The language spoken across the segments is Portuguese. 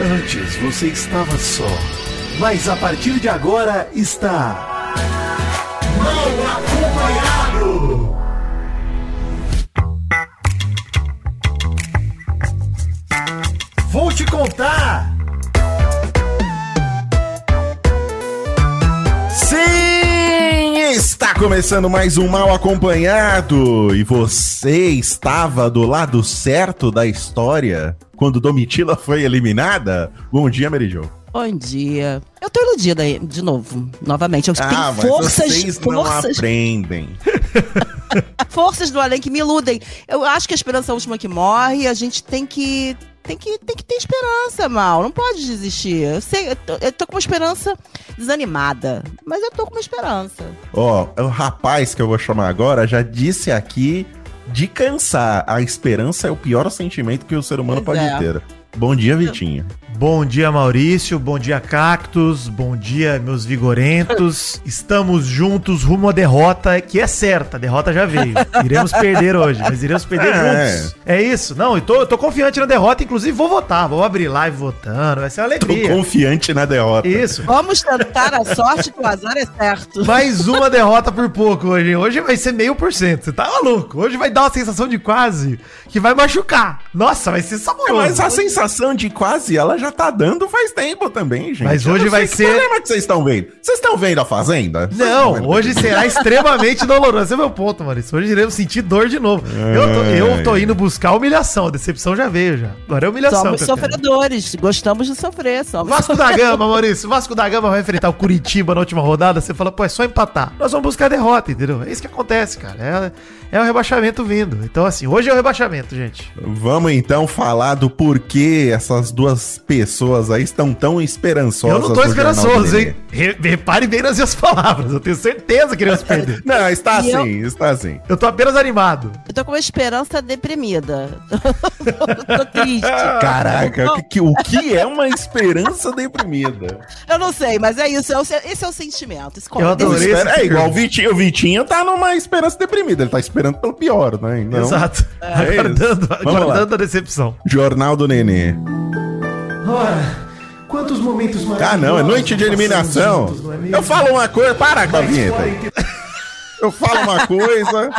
Antes você estava só, mas a partir de agora está. Mal acompanhado! Vou te contar! Está começando mais um Mal Acompanhado! E você estava do lado certo da história quando Domitila foi eliminada? Bom dia, Mary Jo. Bom dia. Eu tô iludida aí, de novo, novamente. Eu Ah, tenho mas forças, vocês não forças, aprendem. forças do além que me iludem. Eu acho que a esperança é a última que morre a gente tem que. Tem que, tem que ter esperança, Mal. Não pode desistir. Eu sei, eu tô, eu tô com uma esperança desanimada. Mas eu tô com uma esperança. Ó, o rapaz que eu vou chamar agora já disse aqui de cansar. A esperança é o pior sentimento que o ser humano Pois pode é. ter. Bom dia, Vitinho. Bom dia, Maurício. Bom dia, Cactus. Bom dia, meus vigorentos. Estamos juntos rumo à derrota, que é certa. A derrota já veio. Iremos perder hoje, mas iremos perder É. juntos. É isso. Não, eu tô, eu tô confiante na derrota. Inclusive, vou votar. Vou abrir live votando. Vai ser uma Tô alegria. confiante na derrota. Isso. Vamos tentar a sorte que o azar é certo. Mais uma derrota por pouco hoje. Hoje vai ser meio por cento. Você tá maluco? Hoje vai dar uma sensação de quase que vai machucar. Nossa, vai ser saboroso. Mas a sensação de quase ela já tá dando faz tempo também, gente. Mas hoje vai que ser- programa que vocês estão vendo? Vocês estão vendo a Fazenda? Vocês Não, hoje será extremamente doloroso. Esse é o meu ponto, Maurício. Hoje iremos sentir dor de novo. Eu tô, eu tô indo buscar humilhação. A decepção já veio já. Agora é humilhação. Somos que eu quero. sofredores. Gostamos de sofrer. Somos Vasco da Gama, Maurício. Vasco da Gama vai enfrentar o Curitiba na última rodada. Você fala, pô, é só empatar. Nós vamos buscar a derrota, entendeu? É isso que acontece, cara. É, é o rebaixamento vindo. Então, assim, hoje é o rebaixamento, gente. Vamos então falar do porquê essas duas pessoas aí estão tão esperançosas. eu não tô esperançoso, hein? Re- repare bem nas minhas palavras. Eu tenho certeza que iremos perder. Não, está E eu- assim, está assim. Eu tô apenas animado. Eu tô com uma esperança deprimida. tô triste. Caraca, o que, o que é uma esperança deprimida? Eu não sei, mas é isso. é o- Esse é o sentimento. Eu adorei esse é igual o. Vitinho. O Vitinho tá numa esperança deprimida. Ele tá esperando pelo pior, né? Então, Exato. É aguardando aguardando a decepção. Jornal do Nenê. Ora, quantos momentos Ah, não, é noite de eliminação. juntos, é? Eu falo uma coisa. Para com a vinheta. Eu falo uma coisa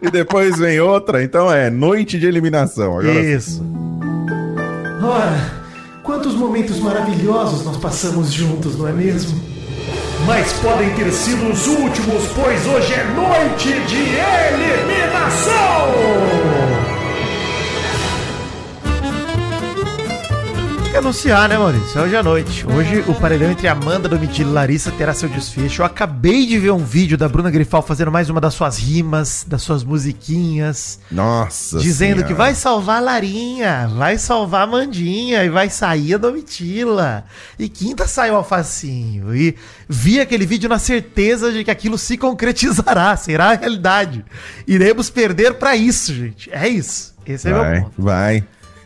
e depois vem outra. Então é noite de eliminação. Agora. Isso. Ora, quantos momentos maravilhosos nós passamos juntos, não é mesmo? Mas podem ter sido os últimos, pois hoje é noite de eliminação! Que anunciar, né, Maurício? Hoje à noite. Hoje o paredão entre Amanda, Domitila e Larissa terá seu desfecho. Eu acabei de ver um vídeo da Bruna Grifal fazendo mais uma das suas rimas, das suas musiquinhas, Nossa. dizendo Senhora. que vai salvar a Larinha, vai salvar a Mandinha e vai sair a Domitila. E quinta saiu o Alfacinho. E vi aquele vídeo na certeza de que aquilo se concretizará, será a realidade. Iremos perder pra isso, gente. É isso. Esse é meu Vai, ponto. vai.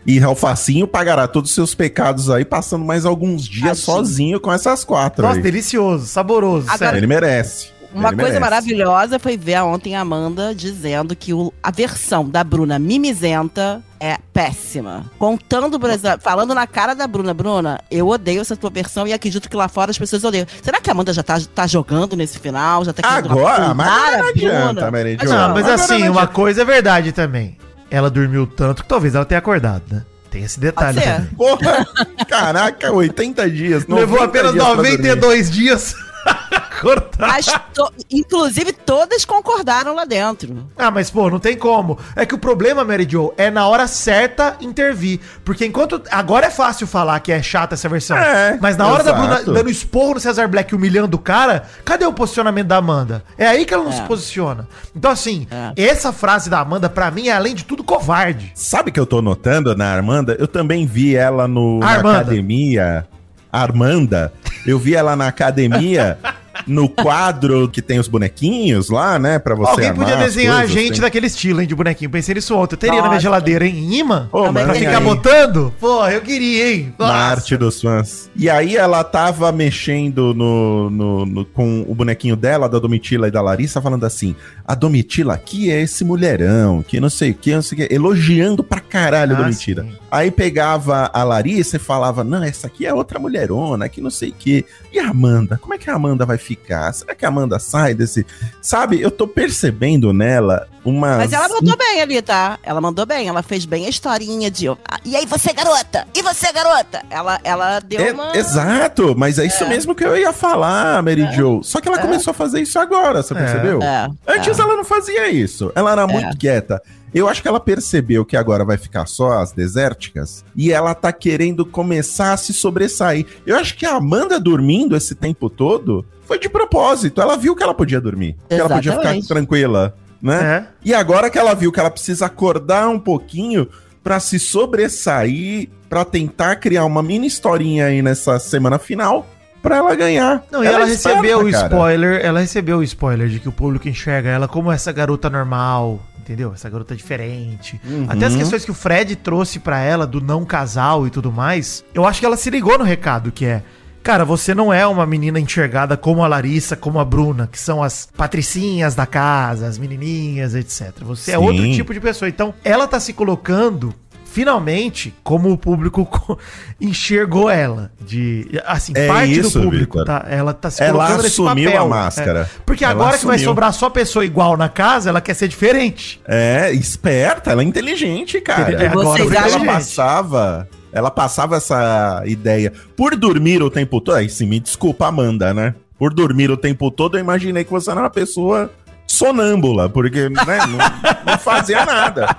E Ralfacinho pagará todos os seus pecados aí, passando mais alguns dias Tadinho. sozinho com essas quatro. Nossa, aí. delicioso, saboroso, Agora- sério. Ele merece. Uma Ele coisa merece. maravilhosa foi ver ontem a Amanda dizendo que o- a versão da Bruna mimizenta é péssima. Contando, por exemplo, falando na cara da Bruna, Bruna, eu odeio essa tua versão e acredito que lá fora as pessoas odeiam. Será que a Amanda já tá, tá jogando nesse final? Já tá querendo Agora, mas não a adianta, Bruna? Mary Jo. Mas Não, mas assim, não uma coisa é verdade também. Ela dormiu tanto que talvez ela tenha acordado, né? Tem esse detalhe. Porra, caraca, 80 dias. Levou 90 apenas dias pra 92 dias cortar. Mas, to- inclusive, todas concordaram lá dentro. Ah, mas pô, não tem como. É que o problema, Mary Jo, é na hora certa intervir. Porque enquanto. Agora é fácil falar que é chata essa versão. É, mas na hora da exato. Bruna dando esporro no Cesar Black humilhando o cara, cadê o posicionamento da Amanda? É aí que ela não É. se posiciona. Então, assim, É. essa frase da Amanda, pra mim, é além de tudo covarde. Sabe que eu tô notando na Armanda? Eu também vi ela no, na academia. Armanda. Eu vi ela na academia no quadro que tem os bonequinhos lá, né? Pra você Alguém podia desenhar a gente assim. daquele estilo, hein, de bonequinho. Pensei nisso ontem. Eu teria na minha Nossa. geladeira, hein? Em imã? Ô, pra ficar aí, botando? Porra, eu queria, hein? Na Nossa. arte dos fãs. E aí ela tava mexendo no, no- no- com o bonequinho dela, da Domitila e da Larissa, falando assim: a Domitila aqui é esse mulherão, que não sei o que, não sei o que, elogiando pra caralho a Ah, Domitila. sim. Aí pegava a Larissa e falava: Não, essa aqui é outra mulherona, que não sei o que. E a Amanda? Como é que a Amanda vai ficar? Será que a Amanda sai desse. Sabe, eu tô percebendo nela uma. Mas ela mandou bem ali, tá? Ela mandou bem, ela fez bem a historinha de. "Ah, E aí você, garota? E você, garota? Ela, ela deu É, uma. Exato, mas é isso mesmo que eu ia falar, Mary Jo. Só que ela começou a fazer isso agora, você É. percebeu? É, Antes é. ela não fazia isso. Ela era muito quieta. Eu acho que ela percebeu que agora vai ficar só as desérticas e ela tá querendo começar a se sobressair. Eu acho que a Amanda dormindo esse tempo todo foi de propósito. Ela viu que ela podia dormir, que ela podia ficar Exatamente. tranquila, né? É. E agora que ela viu que ela precisa acordar um pouquinho pra se sobressair, pra tentar criar uma mini historinha aí nessa semana final pra ela ganhar. Não, e ela, é esperta, recebeu o cara. spoiler, ela recebeu o spoiler de que o público enxerga ela como essa garota normal, entendeu? Essa garota diferente. Uhum. Até as questões que o Fred trouxe pra ela do não casal e tudo mais, eu acho que ela se ligou no recado que é Cara, você não é uma menina enxergada como a Larissa, como a Bruna, que são as patricinhas da casa, as menininhas, etc. Você é Sim. outro tipo de pessoa. Então, ela tá se colocando finalmente como o público co- enxergou ela de assim, É parte isso, do público, tá? Ela tá se Ela colocando assumiu a máscara. É. Porque Ela agora que vai assumiu. sobrar só pessoa igual na casa, ela quer ser diferente. É, esperta, ela é inteligente, cara. É, agora Vocês ela acham- gente. passava, ela passava essa ideia por dormir o tempo todo. Aí sim, me desculpa, Amanda, né? Por dormir o tempo todo, eu imaginei que você era uma pessoa sonâmbula, porque né, não, não fazia nada.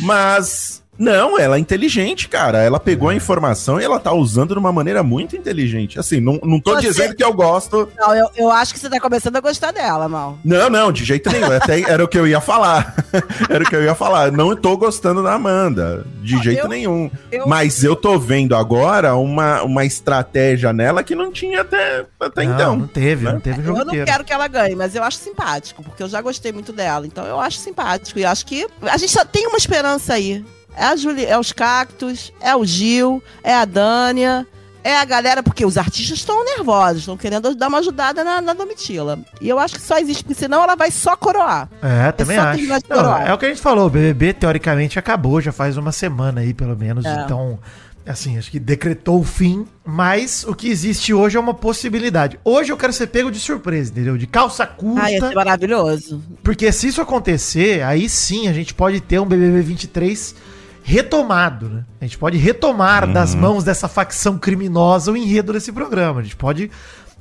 Mas não, ela é inteligente, cara. Ela pegou a informação e ela tá usando de uma maneira muito inteligente. Assim, não, não tô Você- dizendo que eu gosto. Não, eu, eu acho que você tá começando a gostar dela, mal. Não, não, de jeito nenhum. Até era o que eu ia falar. era o que eu ia falar. Não tô gostando da Amanda. De Não, jeito eu- nenhum. eu- Mas eu tô vendo agora uma, uma estratégia nela que não tinha até, até não, então. não teve, né? não teve jogo Eu não inteiro. quero que ela ganhe, mas eu acho simpático, porque eu já gostei muito dela. Então eu acho simpático. E acho que a gente só tem uma esperança aí. É a Juli, é os cactos, é o Gil, é a Dânia, é a galera, porque os artistas estão nervosos, estão querendo dar uma ajudada na, na Domitila. E eu acho que só existe, porque senão ela vai só coroar. É, também acho. Não, é o que a gente falou, o BBB teoricamente acabou, já faz uma semana aí, pelo menos. É. Então, assim, acho que decretou o fim. Mas o que existe hoje é uma possibilidade. Hoje eu quero ser pego de surpresa, entendeu? De calça curta. Ah, ia ser maravilhoso. Porque se isso acontecer, aí sim a gente pode ter um BBB 23 retomado, né? A gente pode retomar das mãos dessa facção criminosa o enredo desse programa. A gente pode.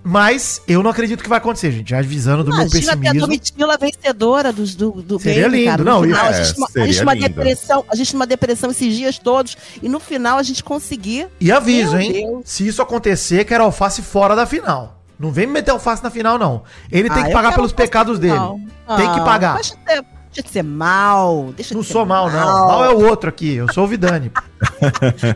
Mas eu não acredito que vai acontecer, gente. Já avisando do meu Imagina ter a pessimismo. Domitila vencedora dos, do, do Seria lindo, não, No e- final, a é, gente, a seria gente numa lindo. depressão, a gente numa depressão esses dias todos, e no final a gente conseguir. E aviso, Meu hein? Deus. Se isso acontecer, quero alface fora da final. Não vem me meter alface na final, não. Ele tem Ah, que eu pagar pelos pecados dele. final. Tem que Ah, pagar. Ser, deixa de ser mal. Deixa Não de ser sou mal, não. Mal é o outro aqui. Eu sou o Vidani.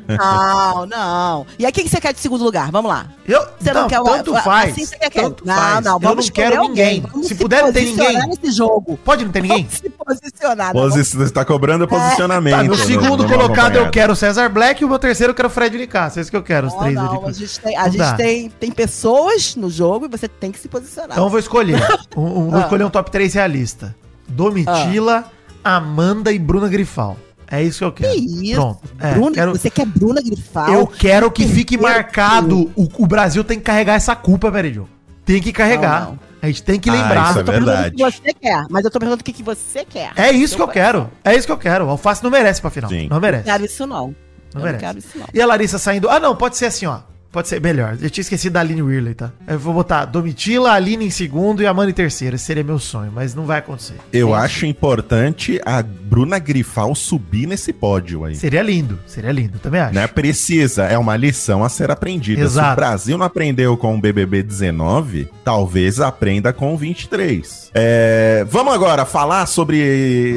Não, não. E aí, quem que você quer de segundo lugar? Vamos lá. Eu, Você não, não, quer o- tanto assim faz. você quer tanto Não, faz. não, eu vamos não escolher quero ninguém. Vamos Se puder não ter ninguém. nesse jogo. Pode não ter ninguém? Vamos se posicionar. não, Posi você tá cobrando posicionamento. Tá, no no- segundo colocado eu quero o César Black e o meu terceiro eu quero o Fred Nicasso. É isso que eu quero, os Não, três não, ali. a gente, tem, a Não gente dá. tem, tem pessoas no jogo e você tem que se posicionar. Então eu vou escolher. Um, um- vou Ah. escolher um top 3 realista. Domitila, Amanda e Bruna Grifal. É isso que eu quero. que isso? Pronto. É, Bruna, quero- Você quer Bruna Grifal? Eu quero que fique marcado. O, o Brasil tem que carregar essa culpa, Meridio. Tem que carregar. Não, não. A gente tem que Ah, lembrar. isso Eu tô perguntando o que verdade. você quer, mas eu tô perguntando o que, que você quer. É isso que eu Seu quero. É isso que eu quero. O Alface não merece pra final. Sim. Não Não merece. quero isso, não. Não eu merece. não quero isso, não. E a Larissa saindo. Ah, não, pode ser assim, ó. Pode ser melhor. Eu tinha esquecido da Aline Whirley, tá? Eu vou botar Domitila, Aline em segundo e Amanda em terceiro. Esse seria meu sonho, mas não vai acontecer. Eu acho importante a Bruna Grifal subir nesse pódio aí. Seria lindo. Seria lindo, também acho. Né? Precisa, é uma lição a ser aprendida. Se Exato. o Brasil não aprendeu com o BBB 19, talvez aprenda com o 23. É, vamos agora falar sobre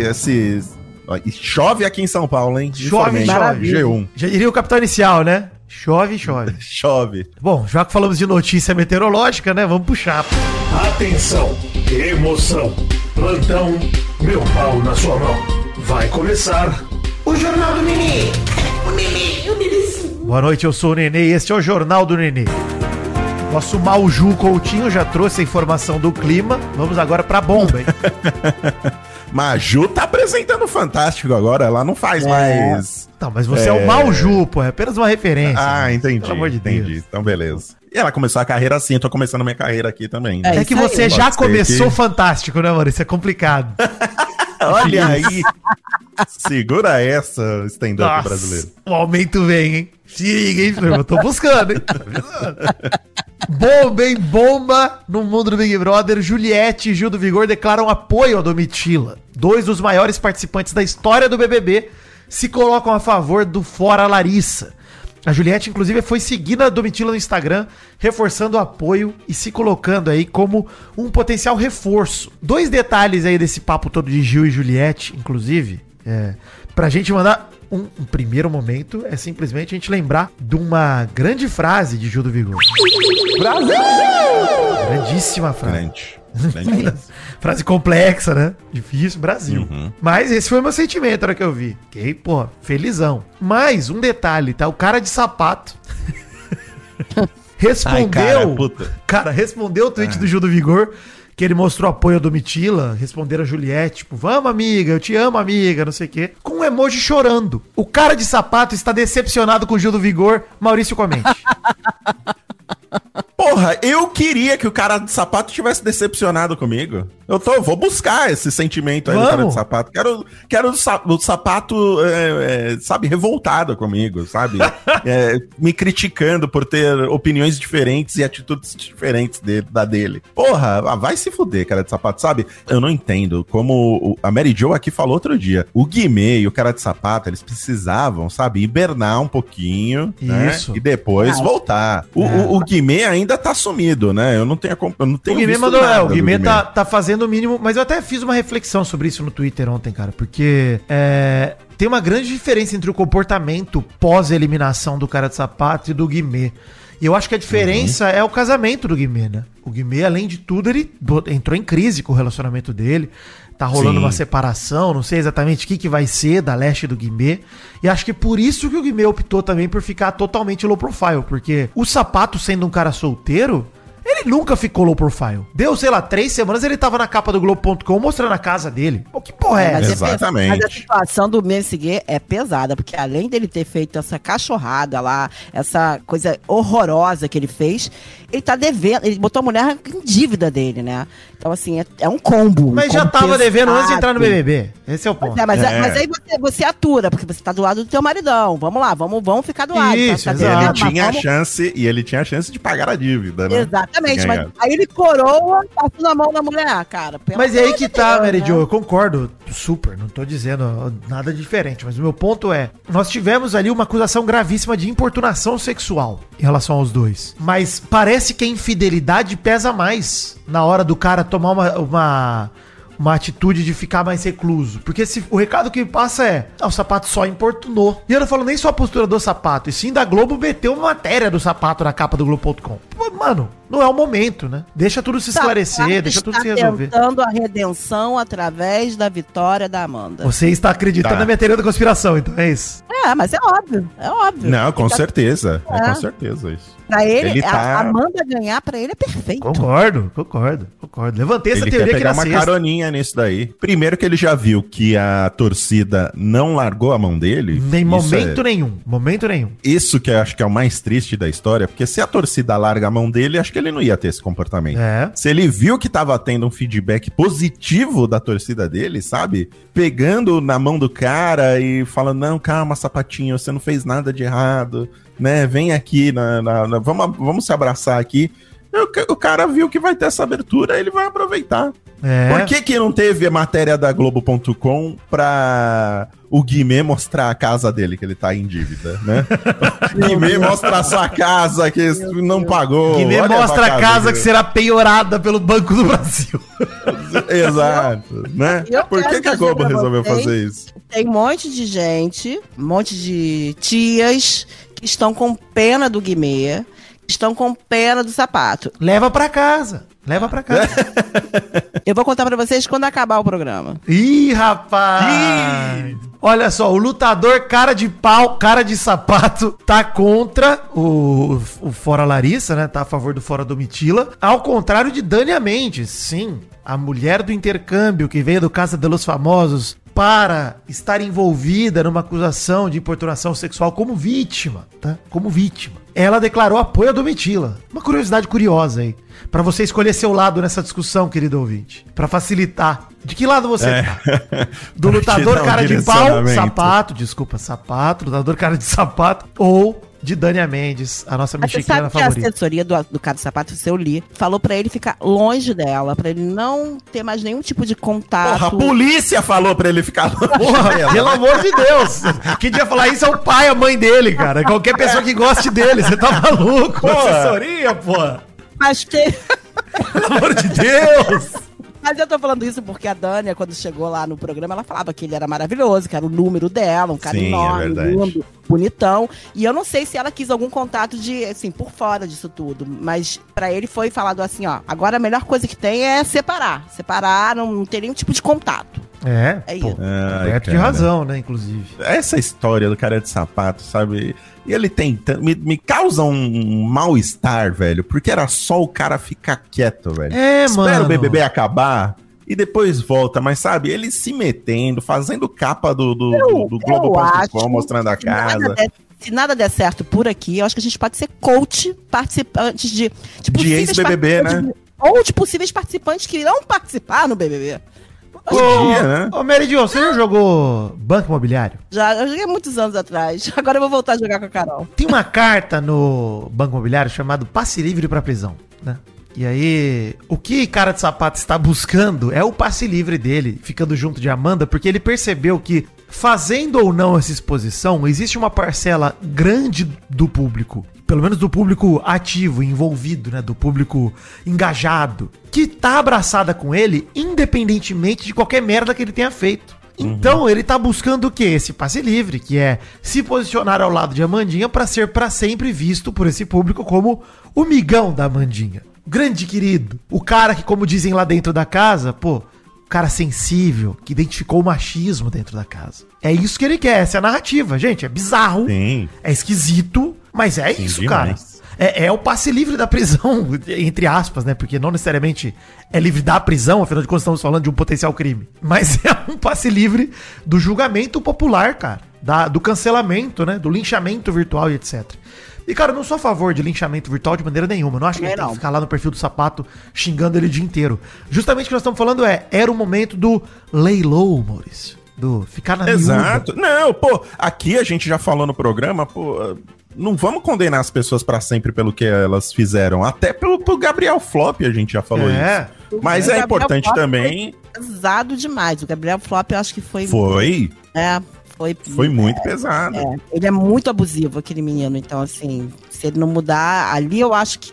esses... Chove aqui em São Paulo, hein? Chove, chove. G1. Já diria o capitão inicial, né? Chove, chove. Chove. Bom, já que falamos de notícia meteorológica, né? Vamos puxar. Atenção, emoção, plantão, meu pau na sua mão. Vai começar o Jornal do Nenê. O Nenê, o Nenêzinho. Boa noite, eu sou o Nenê e este é o Jornal do Nenê. Nosso Malju Coutinho já trouxe a informação do clima. Vamos agora pra bomba, hein? Maju tá apresentando o Fantástico agora, ela não faz mais. Tá, mas você é, o Malju, pô. É apenas uma referência. Ah, entendi. Pelo amor de entendi. Deus. Então, beleza. E ela começou a carreira assim, eu tô começando minha carreira aqui também. É, É que isso aí. você já começou que- fantástico, né, mano? Isso é complicado. Olha aí. Segura essa, stand-up brasileiro. O aumento vem, hein? Se liga, hein? Eu tô buscando, hein? Bomba, hein? Bomba no mundo do Big Brother. Juliette e Gil do Vigor declaram apoio a Domitila. Dois dos maiores participantes da história do BBB se colocam a favor do Fora Larissa. A Juliette, inclusive, foi seguindo a Domitila no Instagram, reforçando o apoio e se colocando aí como um potencial reforço. Dois detalhes aí desse papo todo de Gil e Juliette, inclusive, é, pra gente mandar um, um primeiro momento, é simplesmente a gente lembrar de uma grande frase de Gil do Vigor. Brasil! Grandíssima frase. Grande. Frase complexa, né? Difícil, Brasil. Uhum. Mas esse foi o meu sentimento na hora que eu vi. Fiquei, pô, felizão. Mas, um detalhe, tá? O cara de sapato respondeu. Ai, cara. Cara, respondeu o tweet do Gil do Vigor, que ele mostrou apoio a Domitila, responderam a Juliette, tipo, vamos amiga, eu te amo amiga, não sei o quê, com um emoji chorando. O cara de sapato está decepcionado com o Gil do Vigor, Maurício comente. Porra, eu queria que o cara de sapato tivesse decepcionado comigo. Eu tô, vou buscar esse sentimento aí do cara de Vamos. sapato. Quero, quero o, sa- o sapato, é, é, sabe, revoltado comigo, sabe? É, me criticando por ter opiniões diferentes e atitudes diferentes de- da dele. Porra, ah, vai se fuder, cara de sapato, sabe? Eu não entendo como a Mary Jo aqui falou outro dia. O Guimê e o cara de sapato, eles precisavam, sabe, hibernar um pouquinho, né? Isso. E depois Ah. voltar. O, É. o, o Guimê ainda tá sumido, né? Eu não tenho, a comp- eu não O tenho Guimê visto mandou, é, o do Guimê tá, tá fazendo o mínimo, mas eu até fiz uma reflexão sobre isso no Twitter ontem, cara, porque é, tem uma grande diferença entre o comportamento pós-eliminação do cara de sapato e do Guimê. E eu acho que a diferença é o casamento do Guimê, né? O Guimê, além de tudo, ele entrou em crise com o relacionamento dele. Tá rolando Sim. uma separação, não sei exatamente o que, que vai ser da leste do Guimê. E acho que por isso que o Guimê optou também por ficar totalmente low profile, porque o sapato sendo um cara solteiro, ele nunca ficou low profile. Deu, sei lá, três semanas ele tava na capa do Globo.com mostrando a casa dele. Pô, que porra é Mas essa? é pes- Exatamente. Mas a situação do Messiguet é pesada, porque além dele ter feito essa cachorrada lá, essa coisa horrorosa que ele fez, ele tá devendo, ele botou a mulher em dívida dele, né? Então, assim, é, é um combo. um Mas já combo tava devendo antes de entrar no pesado. BBB. Esse é o ponto. é, mas, É. mas aí você, você atura, porque você tá do lado do teu maridão. Vamos lá, vamos, vamos ficar do lado. Isso, tá, E exato. ele tinha a vamos- chance, e ele tinha a chance de pagar a dívida, né? Exatamente, mas aí ele coroa passando a mão na mulher, cara. Pelo Mas é aí que tá, Deus, Mary né? Jo, eu concordo super, não tô dizendo nada diferente, mas o meu ponto é, nós tivemos ali uma acusação gravíssima de importunação sexual em relação aos dois. Mas parece que a infidelidade pesa mais na hora do cara tomar uma, uma, uma atitude de ficar mais recluso. Porque se, o recado que passa é, ah, o sapato só importunou. E eu não falo nem só a postura do sapato, e sim da Globo meteu uma matéria do sapato na capa do Globo.com. Mano, não é o momento, né? Deixa tudo se esclarecer, Sapato deixa tudo se está resolver. tentando a redenção através da vitória da Amanda. Você está acreditando Tá. na minha teoria da conspiração, então é isso. É, mas é óbvio, é óbvio. Não, com Tá- certeza. É, É. com certeza isso. Pra ele, Ele a- tá- a Amanda ganhar pra ele é perfeito. Concordo, concordo, concordo. Levantei essa Ele quer teoria aqui pegar na uma sexta. caroninha nisso daí. Primeiro que ele já viu que a torcida não largou a mão dele. Nem momento é- nenhum, momento nenhum. Isso que eu acho que é o mais triste da história, porque se a torcida larga a mão dele, acho que ele não ia ter esse comportamento. É. Se ele viu que tava tendo um feedback positivo da torcida dele, sabe? Pegando na mão do cara e falando, não, calma, sapatinho, você não fez nada de errado, né? Vem aqui, na, na- na- vamos, vamos se abraçar aqui. O, ca- o cara viu que vai ter essa abertura, ele vai aproveitar. É. Por que, que não teve a matéria da Globo.com pra o Guimê mostrar a casa dele, que ele tá em dívida, né? o Guimê mostra a sua casa que não pagou. Guimê Olha mostra a casa dele. que será penhorada pelo Banco do Brasil. Exato, né? Eu Por que, que a Globo resolveu vocês- fazer isso? Tem um monte de gente, um monte de tias que estão com pena do Guimê, que estão com pena do sapato. Leva pra casa. Leva pra casa. Eu vou contar pra vocês quando acabar o programa. Ih, rapaz! Olha só, o lutador cara de pau, cara de sapato, tá contra o, o Fora Larissa, né? Tá a favor do Fora Domitila. Ao contrário de Dania Mendes, sim. A mulher do intercâmbio que veio do Casa de los Famosos para estar envolvida numa acusação de importunação sexual como vítima, tá? Como vítima. Ela declarou apoio a Domitila. Uma curiosidade curiosa aí. Pra você escolher seu lado nessa discussão, querido ouvinte. Pra facilitar. De que lado você É. tá? Do lutador um cara de pau, sapato, desculpa, sapato, lutador cara de sapato, ou de Dania Mendes, a nossa Mas você mexicana sabe que a favorita. assessoria do, do cara do sapato, se eu li, falou pra ele ficar longe dela, pra ele não ter mais nenhum tipo de contato. Porra, a polícia falou pra ele ficar longe Porra, dela. pelo amor de Deus. Quem devia falar isso é o pai, a mãe dele, cara. Qualquer pessoa que goste dele. Você tá maluco? Porra. Assessoria, porra. Mas, te- Pelo amor de Deus. Mas eu tô falando isso porque a Dânia, quando chegou lá no programa, ela falava que ele era maravilhoso, que era o número dela, um cara Sim, é enorme, verdade. lindo, bonitão. E eu não sei se ela quis algum contato de, assim, por fora disso tudo. Mas pra ele foi falado assim, ó, agora a melhor coisa que tem é separar. Separar, não, não ter nenhum tipo de contato. É, É pô, isso. Ai, coberto de razão, né, inclusive. Essa história do cara de sapato, sabe? E ele tentando. Me, me causa um mal-estar, velho. Porque era só o cara ficar quieto, velho. É, Espera mano. o BBB acabar e depois volta. Mas sabe, ele se metendo, fazendo capa do, do, do, do Eu Globo.com, acho mostrando a Se nada casa. der- Se nada der certo por aqui, eu acho que a gente pode ser coach participantes de. De, possíveis ex-BBB, participantes- Ou de possíveis participantes que irão participar no BBB. Podia, né? Ô, Meridio, você já jogou Banco Imobiliário? Já, eu joguei muitos anos atrás. Agora eu vou voltar a jogar com a Carol. Tem uma carta no Banco Imobiliário chamado passe livre pra prisão, né? E aí, o que cara de sapato está buscando é o passe livre dele, ficando junto de Amanda, porque ele percebeu que, fazendo ou não essa exposição, existe uma parcela grande do público, pelo menos do público ativo, envolvido, né? Do público engajado, que tá abraçada com ele, independentemente de qualquer merda que ele tenha feito. Então ele tá buscando o quê? Esse passe livre, que é se posicionar ao lado de Amandinha pra ser pra sempre visto por esse público como o migão da Amandinha. Grande querido. O cara que, como dizem lá dentro da casa, pô, o cara sensível, que identificou o machismo dentro da casa. É isso que ele quer, essa é a narrativa, gente. É bizarro. Sim. É esquisito, mas é Sim, isso, demais. cara. É, é o passe livre da prisão, entre aspas, né? Porque não necessariamente é livre da prisão, afinal de contas estamos falando de um potencial crime. Mas é um passe livre do julgamento popular, cara. Da, do cancelamento, né? Do linchamento virtual e etc. E, cara, eu não sou a favor de linchamento virtual de maneira nenhuma. Eu não acho que Também tem que ficar lá no perfil do sapato xingando ele o dia inteiro. Justamente o que nós estamos falando é, era o momento do lay low, Maurício. Do ficar na miúda. Exato. Não, pô, aqui a gente já falou no programa, pô, não vamos condenar as pessoas pra sempre pelo que elas fizeram. Até pelo, pro Gabriel Flop a gente já falou É. isso. Mas O é Gabriel importante Flop também. Pesado demais. O Gabriel Flop, eu acho que foi. Foi, É, foi. foi muito pesado. É, ele é muito abusivo, aquele menino. Então, assim, se ele não mudar, ali eu acho que.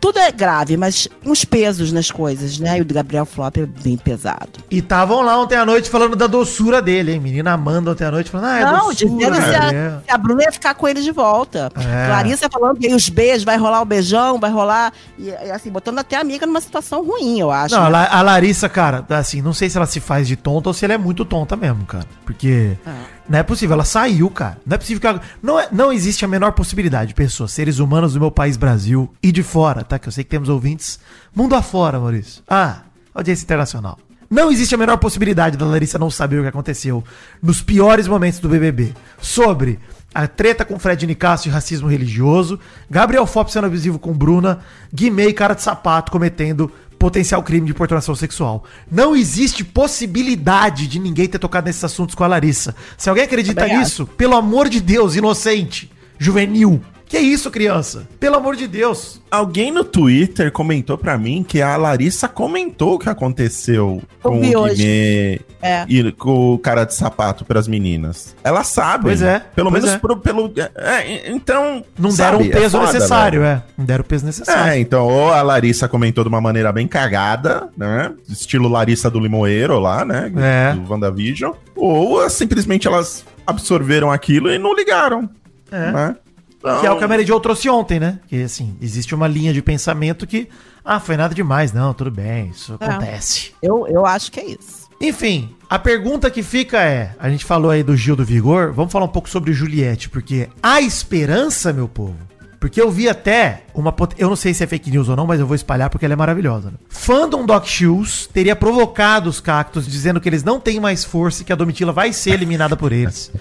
Tudo é grave, mas uns pesos nas coisas, né? E o do Gabriel Flop é bem pesado. E estavam lá ontem à noite falando da doçura dele, hein? Menina Amanda ontem à noite falando, ah, é não, doçura, dizendo se Gabriel. a, se a Bruna ia ficar com ele de volta. É. Clarissa falando que aí os beijos, vai rolar o beijão, vai rolar. E, e, assim, botando até a amiga numa situação ruim, eu acho. Não, a né? A Larissa, cara, assim, não sei se ela se faz de tonta ou se ela é muito tonta mesmo, cara. Porque Ah. Não é possível, ela saiu, cara. Não é possível que ela... não, é- não existe a menor possibilidade de pessoas, seres humanos do meu país, Brasil, e de fora, tá? Que eu sei que temos ouvintes mundo afora, Maurício. Ah, audiência internacional. Não existe a menor possibilidade da Larissa não saber o que aconteceu nos piores momentos do BBB sobre a treta com Fred Nicasso e racismo religioso, Gabriel Fop sendo abusivo com Bruna, Guimê e cara de sapato cometendo potencial crime de importunação sexual. Não existe possibilidade de ninguém ter tocado nesses assuntos com a Larissa. Se alguém acredita nisso, pelo amor de Deus, inocente, juvenil. Que isso, criança? Pelo amor de Deus. Alguém no Twitter comentou pra mim que a Larissa comentou o que aconteceu Eu com o. Guimê É. e com o cara de sapato pras meninas. Elas sabem. Pois é, Pelo pois menos é. pro- pelo. É, então. Não sabe, deram o peso é foda, necessário, velho. é. Não deram o peso necessário. É, então, ou a Larissa comentou de uma maneira bem cagada, né? Estilo Larissa do Limoeiro lá, né? É. Do WandaVision. Ou simplesmente elas absorveram aquilo e não ligaram. É. Né? Que é o que a Mary Jo trouxe ontem, né? Que assim, existe uma linha de pensamento que, ah, foi nada demais, não, tudo bem, isso É. acontece. Eu, eu acho que é isso. Enfim, a pergunta que fica é: a gente falou aí do Gil do Vigor, vamos falar um pouco sobre Juliette, porque há esperança, meu povo. Porque eu vi até uma. pot- Eu não sei se é fake news ou não, mas eu vou espalhar porque ela é maravilhosa. Né? Fandom Doc Shoes teria provocado os cactos, dizendo que eles não têm mais força e que a Domitila vai ser eliminada por eles.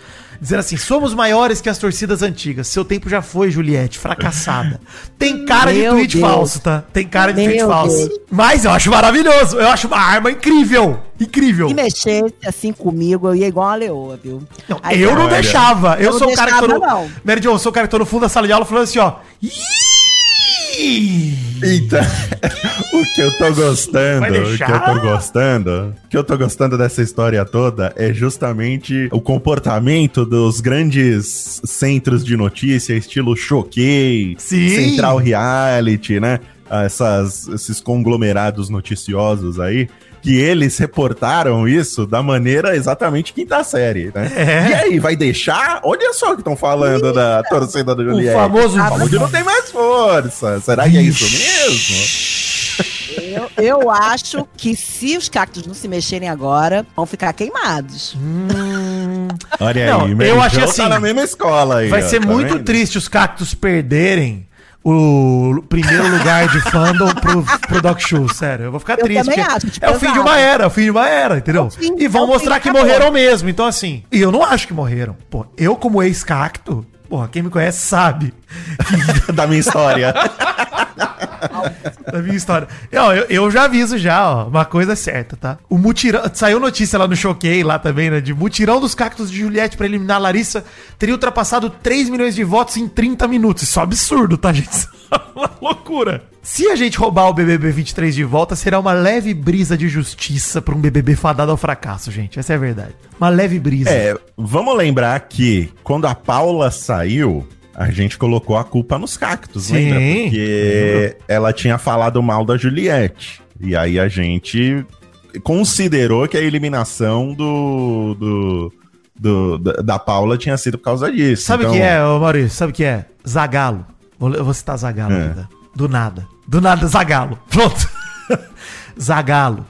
Dizendo assim: somos maiores que as torcidas antigas. Seu tempo já foi, Juliette, fracassada. Tem cara de Meu tweet Deus. falso, tá? Tem cara de tweet Meu falso. Deus. Mas eu acho maravilhoso. Eu acho uma arma incrível. Incrível. Se mexesse assim comigo, eu ia igual uma leoa, viu? Não, Aí, eu não Olha. deixava. Eu, Eu sou o cara que tô no. não. Mary Jo, eu sou o cara que tô no fundo da sala de aula falando assim, ó. "Ih!" Então, o que eu tô gostando, o que eu tô gostando, o que eu tô gostando dessa história toda é justamente o comportamento dos grandes centros de notícia, estilo Choquei. Central Reality, né? Essas, esses conglomerados noticiosos aí, que eles reportaram isso da maneira exatamente quinta série, né? É. E aí, vai deixar? Olha só o que estão falando da torcida do O Juliette. famoso. O Saúde não tem mais força. Será que é isso mesmo? Eu, eu acho que se os cactos não se mexerem agora, vão ficar queimados. Hum, Olha Não, aí, eu Jo assim, tá na mesma escola aí. vai ó, ser tá muito vendo? triste os cactos perderem o primeiro lugar de fandom pro, pro Doc Show, sério. Eu vou ficar Eu triste. acho, tipo, é o fim de uma era, é o fim de uma era, entendeu? É o fim, e vão é mostrar fim, que acabou. morreram mesmo. Então, assim, e eu não acho que morreram. Pô, eu, como ex-cacto, porra, quem me conhece sabe da minha história. da minha história. Eu, eu já aviso já, ó. Uma coisa é certa, tá? O mutirão. Saiu notícia lá no Choquei, lá também, né? De mutirão dos cactos de Juliette pra eliminar a Larissa teria ultrapassado 3 milhões de votos em 30 minutos. Isso é um absurdo, tá, gente? Isso é uma loucura. Se a gente roubar o BBB 23 de volta, será uma leve brisa de justiça pra um BBB fadado ao fracasso, gente. Essa é a verdade. Uma leve brisa. É, vamos lembrar que quando a Paula saiu, a gente colocou a culpa nos cactos, Sim. lembra? Porque ela tinha falado mal da Juliette. E aí a gente considerou que a eliminação do, do, do- da, Paula tinha sido por causa disso. Sabe o Então, que é, Maurício? Sabe o que é? Zagalo. Eu vou citar Zagalo É. tá? Do nada. Do nada, Zagalo. Pronto. Zagalo.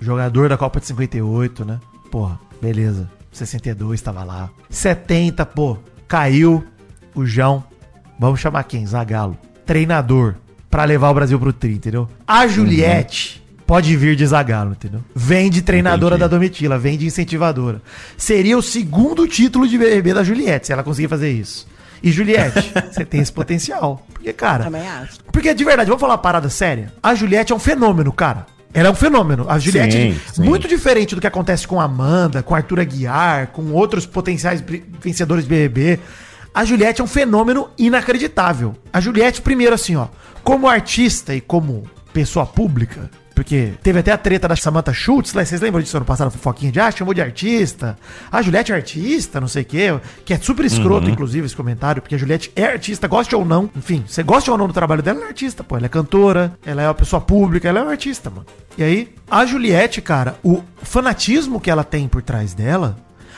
Jogador da Copa de 58, né? Porra, beleza. 62 tava lá. 70, pô. Caiu o João. Vamos chamar quem? Zagalo. Treinador. Pra levar o Brasil pro tri, entendeu? A Juliette pode vir de Zagalo, entendeu? Vem de treinadora Entendi. da Domitila, vem de incentivadora. Seria o segundo título de BBB da Juliette, se ela conseguir fazer isso. E Juliette, você tem esse potencial. Porque, cara, Também acho. porque de verdade, vamos falar uma parada séria. A Juliette é um fenômeno, cara. Ela é um fenômeno. A Juliette, Sim, sim. muito diferente do que acontece com a Amanda, com a Arthur Aguiar, com outros potenciais vencedores de BBB. A Juliette é um fenômeno inacreditável. A Juliette, primeiro assim, ó, como artista e como pessoa pública, porque teve até a treta da Samantha Schultz, né? vocês lembram disso ano passado, fofoquinha de, ah, chamou de artista, a Juliette é artista, não sei o quê, que é super escroto, inclusive, esse comentário, porque a Juliette é artista, goste ou não, enfim, você gosta ou não do trabalho dela, ela é artista, pô, ela é cantora, ela é uma pessoa pública, ela é uma artista, mano. E aí, a Juliette, cara, o fanatismo que ela tem por trás dela,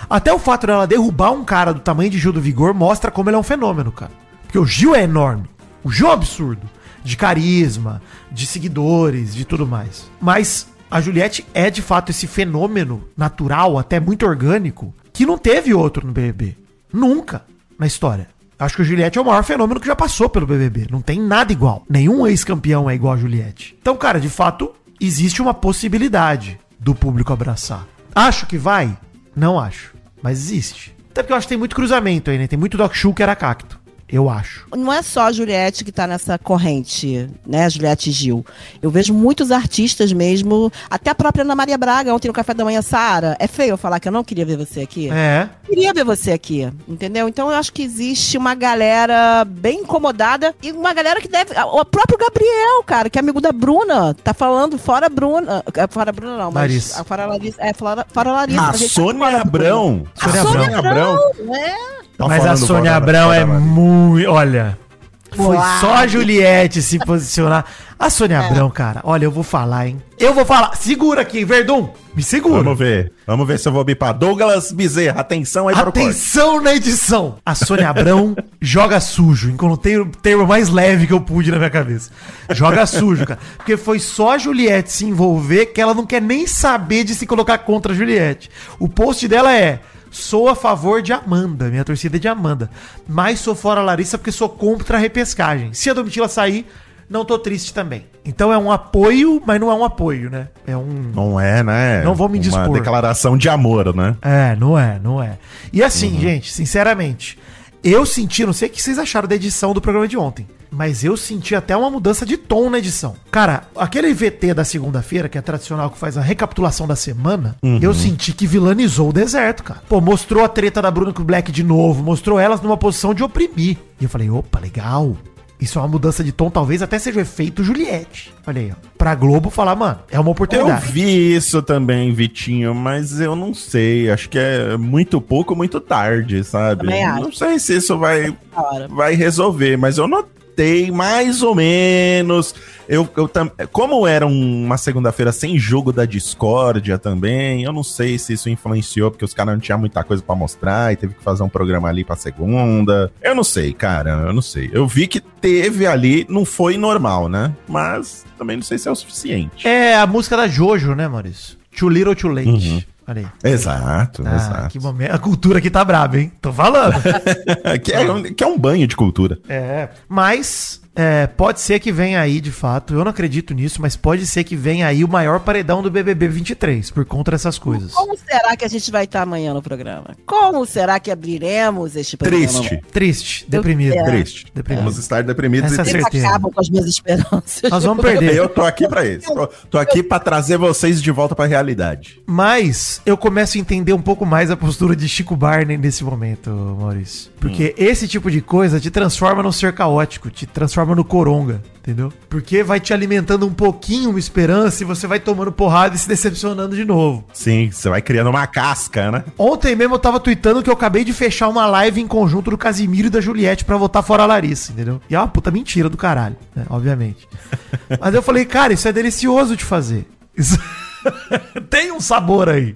até o fato dela derrubar um cara do tamanho de Gil do Vigor mostra como ele é um fenômeno, cara. Porque o Gil é enorme. O Gil é um absurdo. De carisma, de seguidores, de tudo mais. Mas a Juliette é de fato esse fenômeno natural, até muito orgânico, que não teve outro no BBB. Nunca na história. Acho que o Juliette é o maior fenômeno que já passou pelo BBB. Não tem nada igual. Nenhum ex-campeão é igual a Juliette. Então, cara, de fato, existe uma possibilidade do público abraçar. Acho que vai? Não acho. Mas existe. Até porque eu acho que tem muito cruzamento aí, né? Tem muito Doc Show que era cacto. Eu acho. Não é só a Juliette que tá nessa corrente, né? Juliette Gil. Eu vejo muitos artistas mesmo, até a própria Ana Maria Braga, ontem no Café da Manhã, Sara. É feio eu falar que eu não queria ver você aqui? É. Queria ver você aqui, entendeu? Então eu acho que existe uma galera bem incomodada e uma galera que deve. O próprio Gabriel, cara, que é amigo da Bruna, tá falando fora Bruna. é, Fora Bruna, não, mas. Larissa. a Fora Larissa. É, fora, fora Larissa. A ele tá Sônia Abrão. A Sônia Sônia Abrão. Abrão, é. Tá Mas a Sônia Abrão é muito. Olha. Foi só a Juliette se posicionar. A Sônia É. Abrão, cara, olha, eu vou falar, hein? Eu vou falar. Segura aqui, Verdun. Me segura. Vamos ver. Vamos ver se eu vou bipar. Douglas Bezerra, atenção aí para corte. Atenção na edição! A Sônia Abrão joga sujo. Encontrei o termo mais leve que eu pude na minha cabeça. Joga sujo, cara. Porque foi só a Juliette se envolver que ela não quer nem saber de se colocar contra a Juliette. O post dela é. Sou a favor de Amanda, minha torcida é de Amanda. Mas sou fora Larissa porque sou contra a repescagem. Se a Domitila sair, não tô triste também. Então é um apoio, mas não é um apoio, né? É um. Não é, né? Não vou me Uma dispor. declaração de amor, né? É, não é, não é. E assim, Uhum. gente, sinceramente, eu senti, não sei o que vocês acharam da edição do programa de ontem, mas eu senti até uma mudança de tom na edição. Cara, aquele VT da segunda-feira, que é tradicional, que faz a recapitulação da semana, Uhum. eu senti que vilanizou o deserto, cara. Pô, mostrou a treta da Bruna com o Black de novo, mostrou elas numa posição de oprimir. E eu falei, opa, legal. Isso é uma mudança de tom, talvez até seja o efeito Juliette. Olha aí, ó. Pra Globo falar, mano, é uma Eu oportunidade. vi isso também, Vitinho, mas eu não sei. Acho que é muito pouco, muito tarde, sabe? Não sei se isso vai, vai resolver, mas eu notei mais ou menos. Eu, eu tam- como era um- uma segunda-feira sem jogo da discórdia também, eu não sei se isso influenciou, porque os caras não tinham muita coisa pra mostrar e teve que fazer um programa ali pra segunda. Eu não sei, cara, eu não sei. Eu vi que teve ali, não foi normal, né? Mas também não sei se é o suficiente. É a música da Jojo, né, Maurício? Too Little Too Late. Uhum. Olha aí. Exato, Ah, exato. que momento. A cultura aqui tá braba, hein? Tô falando. que, é, que é um banho de cultura. é. Mas é, pode ser que venha aí, de fato. Eu não acredito nisso, mas pode ser que venha aí o maior paredão do BBB 23, por conta dessas coisas. Como será que a gente vai estar amanhã no programa? Como será que abriremos este programa? Triste, Triste, deprimido. É. triste. Deprimido. Vamos estar deprimidos Essa e tristes. certeza. acabam com as minhas esperanças. Nós vamos perder. Eu tô aqui pra isso. Tô, tô aqui pra trazer vocês de volta pra realidade. Mas eu começo a entender um pouco mais a postura de Chico Barney nesse momento, Maurício. Porque esse tipo de coisa te transforma num ser caótico, te transforma no coronga, entendeu? Porque vai te alimentando um pouquinho uma esperança e você vai tomando porrada e se decepcionando de novo. Sim, você vai criando uma casca, né? Ontem mesmo eu tava tweetando que eu acabei de fechar uma live em conjunto do Casimiro e da Juliette pra votar fora a Larissa, entendeu? E é uma puta mentira do caralho, né? Obviamente. Mas eu falei, cara, isso é delicioso de fazer. Isso tem um sabor aí.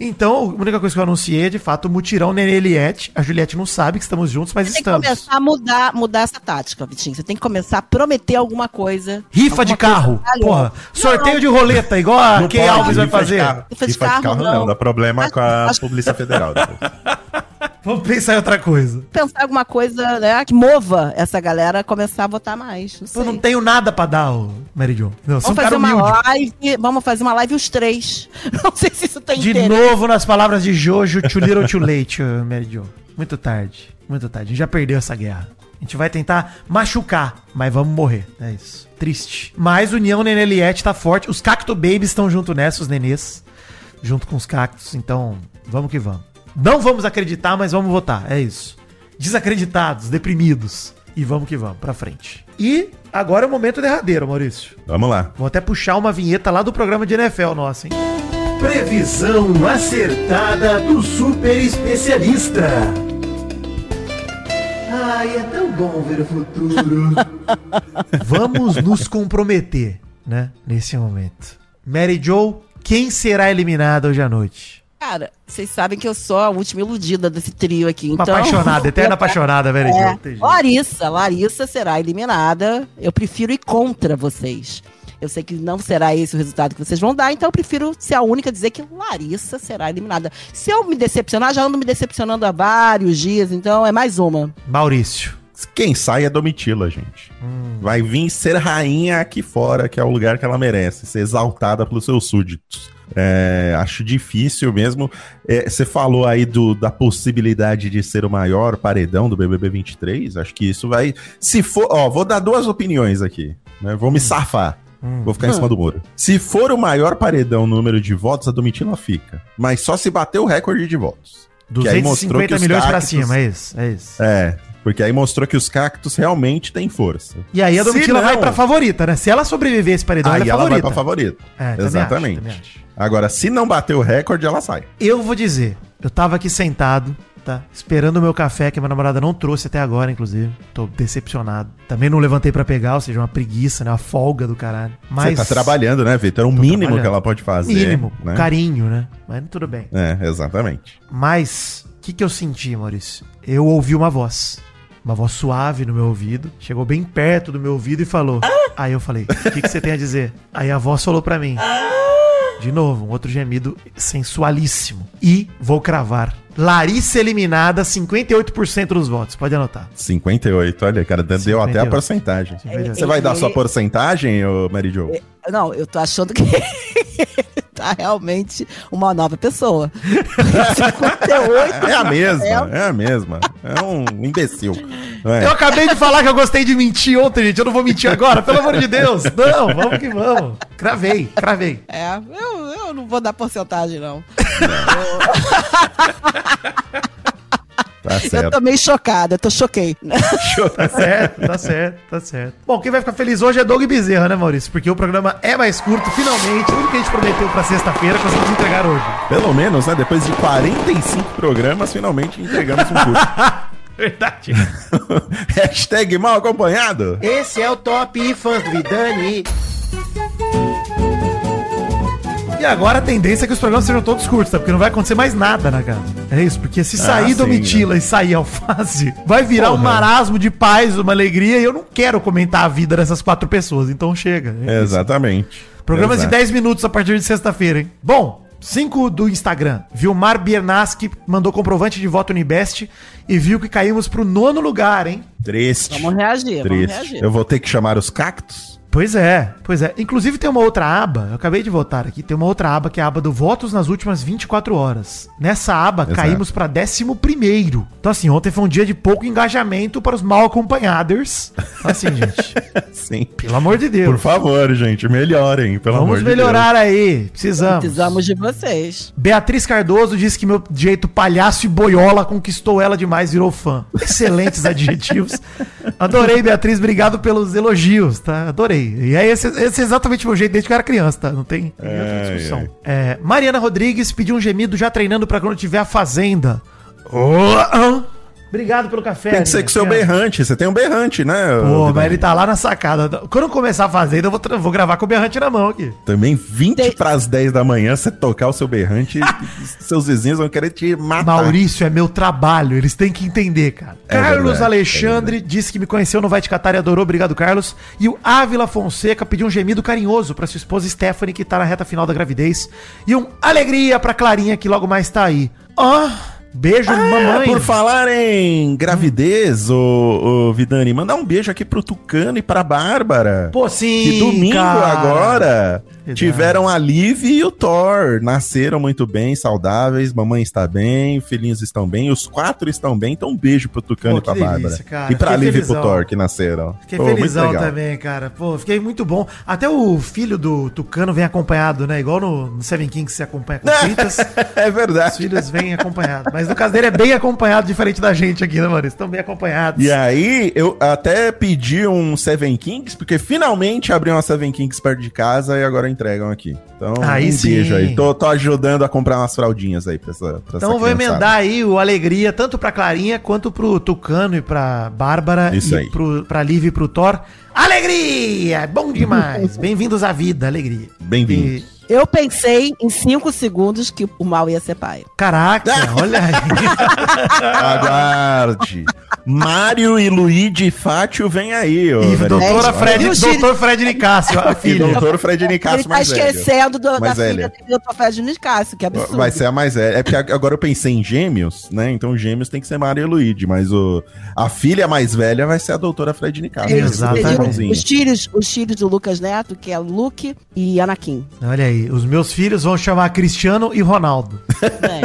Então, a única coisa que eu anunciei é, de fato, o mutirão Nenê Eliette. A Juliette não sabe que estamos juntos, mas Você tem que estamos. começar a mudar, mudar essa tática, Vitinho. Você tem que começar a prometer alguma coisa. Rifa de alguma carro. coisa Porra. Sorteio de roleta, igual a Não Alves vai rifa de fazer. carro. Rifa de Rifa de carro, carro não. não, dá problema com a acho- Polícia Federal. Vamos pensar em outra coisa. Pensar alguma coisa, né, que mova essa galera a começar a votar mais. Não. Eu não tenho nada pra dar, ô Mary Jo. Não, um Vamos fazer uma humilde. live. Vamos fazer uma live os três. Não sei se isso tem De interesse. novo nas palavras de Jojo, too little too late, Mary Jo. Muito tarde, muito tarde. A gente já perdeu essa guerra. A gente vai tentar machucar, mas vamos morrer. É isso. Triste. Mas União Nenê Eliette tá forte. Os Cacto Babies estão junto nessa, os nenês. Junto com os cactos. Então, vamos que vamos. Não vamos acreditar, mas vamos votar. É isso. Desacreditados, deprimidos. E vamos que vamos, pra frente. E agora é o momento derradeiro, Maurício. Vamos lá. Vou até puxar uma vinheta lá do programa de NFL nosso, hein? Previsão acertada do super especialista. Ai, é tão bom ver o futuro. Vamos nos comprometer, né? Nesse momento. Mary Joe, quem será eliminada hoje à noite? Cara, vocês sabem que eu sou a última iludida desse trio aqui. Uma Então, apaixonada, eterna apaixonada, Joe. É. Larissa, Larissa será eliminada. Eu prefiro ir contra vocês. Eu sei que não será esse o resultado que vocês vão dar, então eu prefiro ser a única a dizer que Larissa será eliminada. Se eu me decepcionar, já ando me decepcionando há vários dias, então é mais uma. Maurício. Quem sai é Domitila, gente. Hum. Vai vir ser rainha aqui fora, que é o lugar que ela merece, ser exaltada pelos seus súditos. É, acho difícil mesmo. É, Você falou aí do, da possibilidade de ser o maior paredão do BBB 23. Acho que isso vai. Se for. Ó, vou dar duas opiniões aqui. né? Vou me safar. Hum. Vou ficar em cima do muro. Se for o maior paredão no número de votos, a Domitila fica. Mas só se bater o recorde de votos. Que aí mostrou que 250 milhões pra cactos- cima, é isso, é isso. É, porque aí mostrou que os cactos realmente têm força. E aí a Domitila não- vai pra favorita, né? Se ela sobreviver a esse paredão, Aí ela é ela vai pra favorita. É, também Exatamente. acho, também acho. Agora, se não bater o recorde, ela sai. Eu vou dizer, eu tava aqui sentado, tá? Esperando o meu café, que a minha namorada não trouxe até agora, inclusive. Tô decepcionado. Também não levantei pra pegar, ou seja, uma preguiça, né? Uma folga do caralho. Você tá trabalhando, né, Vitor? É o mínimo que ela pode fazer. Mínimo, né? carinho, né? Mas tudo bem. É, exatamente. Mas, o que, que eu senti, Maurício? Eu ouvi uma voz. Uma voz suave no meu ouvido. Chegou bem perto do meu ouvido e falou. Aí eu falei, o que, que você tem a dizer? Aí a voz falou pra mim. De novo, um outro gemido sensualíssimo. E vou cravar. Larissa eliminada, 58% dos votos. Pode anotar. 58, olha, cara, deu 58. até a porcentagem. 58. Você vai dar sua porcentagem, ô Mary Jo? Não, eu tô achando que tá realmente uma nova pessoa. 58. É a mesma, é a mesma. É um imbecil. não é? Eu acabei de falar que eu gostei de mentir ontem, gente. Eu não vou mentir agora, pelo amor de Deus. Não, vamos que vamos. Cravei, cravei. É, eu, eu não vou dar porcentagem, não. Tá Eu certo. tô meio chocada, eu tô choquei. Tá certo, tá certo, tá certo. Bom, quem vai ficar feliz hoje é Doug Bezerra, né, Maurício? Porque o programa é mais curto, finalmente. Tudo que a gente prometeu pra sexta-feira, conseguimos entregar hoje. Pelo menos, né? Depois de 45 programas, finalmente entregamos um curso. Verdade. Hashtag mal acompanhado. Esse é o Top Fãs do Vidani. E agora a tendência é que os programas sejam todos curtos, tá? Porque não vai acontecer mais nada na casa. É isso, porque se sair sim, Domitila e sair Alface, vai virar um Porra. marasmo de paz, uma alegria, e eu não quero comentar a vida dessas quatro pessoas, então chega. É isso. Exatamente. Programas Exato. de 10 minutos a partir de sexta-feira, hein? Bom, 5 do Instagram. Vilmar Biernaski mandou comprovante de voto no Ibest e viu que caímos pro nono lugar, hein? Triste. Vamos reagir, vamos Triste. reagir. Eu vou ter que chamar os cactos? Pois é, pois é. Inclusive tem uma outra aba, eu acabei de votar aqui, tem uma outra aba que é a aba do votos nas últimas 24 horas. Nessa aba Exato. caímos pra 11 primeiro. Então assim, ontem foi um dia de pouco engajamento para os mal acompanhados. Assim, gente, Sim. pelo amor de Deus. Por favor, gente, melhorem, pelo amor Vamos de melhorar aí, precisamos. Precisamos de vocês. Beatriz Cardoso disse que meu jeito palhaço e boiola conquistou ela demais, virou fã. Excelentes adjetivos. Adorei, Beatriz. Obrigado pelos elogios, tá? Adorei. E é esse, esse é exatamente o meu jeito desde que eu era criança, tá? Não tem, tem outra Ai, discussão. ai. É, Mariana Rodrigues pediu um gemido já treinando pra quando tiver a Fazenda. Oh, ah. Obrigado pelo café. Tem que ser com o seu berrante. Você tem um berrante, né? Pô, mas ele tá lá na sacada. Quando eu começar a Fazenda, eu vou, vou gravar com o berrante na mão aqui. Também 20 Tem- pras 10 da manhã, você tocar o seu berrante, seus vizinhos vão querer te matar. Maurício, é meu trabalho, eles têm que entender, cara. É Carlos verdade, Alexandre disse que me conheceu no Vai Te Catar e adorou, obrigado, Carlos. E o Ávila Fonseca pediu um gemido carinhoso pra sua esposa Stephanie, que tá na reta final da gravidez. E um alegria pra Clarinha, que logo mais tá aí. Ó, beijo, mamãe. Por falar em gravidez, ô, ô, Vidani, mandar um beijo aqui pro Tucano e pra Bárbara. Pô, sim, que domingo cara. agora. Tiveram a Liv e o Thor. Nasceram muito bem, saudáveis. Mamãe está bem, filhinhos estão bem, os quatro estão bem. Então um beijo pro Tucano Pô, e pra delícia, Bárbara. E pra Fiquei Liv e pro. Thor que nasceram. Fiquei Pô, muito felizão também, cara. Pô, fiquei muito bom. Até o filho do Tucano vem acompanhado, né? Igual no, no Seven Kings se acompanha com fritas. é Os verdade. filhos vêm acompanhados. Mas no caso dele é bem acompanhado, diferente da gente aqui, né, mano? Eles estão bem acompanhados. E aí, eu até pedi um Seven Kings, porque finalmente abriu uma Seven Kings perto de casa e agora entregam aqui. Então, Aí um sim. beijo aí. Tô, tô ajudando a comprar umas fraldinhas aí pra essa, pra Então essa vou emendar aí o Alegria, tanto pra Clarinha, quanto pro Tucano e pra Bárbara, Isso e aí. Pro, pra Liv e pro Thor. Alegria! Bom demais! Bem-vindos à vida, alegria. Bem-vindos. E- Eu pensei em cinco segundos que o mal ia ser pai. Caraca, olha aí. Aguarde. Mário e Luigi Fátio vem aí, ô. E doutora Good. Fred, E doutor Fred Nicásio, a E filha. doutor Fred Nicasso Ele tá mais velho. esquecendo do- da Mais filha velha. dele, do Fred de Cássio, que absurdo. Vai ser a mais velha. É porque agora eu pensei em gêmeos, né? Então gêmeos tem que ser Mário e Luigi, mas o, a filha mais velha vai ser a doutora Fred Nicasso. Eles- Exatamente. Os filhos, os filhos do Lucas Neto, que é Luke e Anakin. Olha aí, os meus filhos vão chamar Cristiano e Ronaldo. Bem,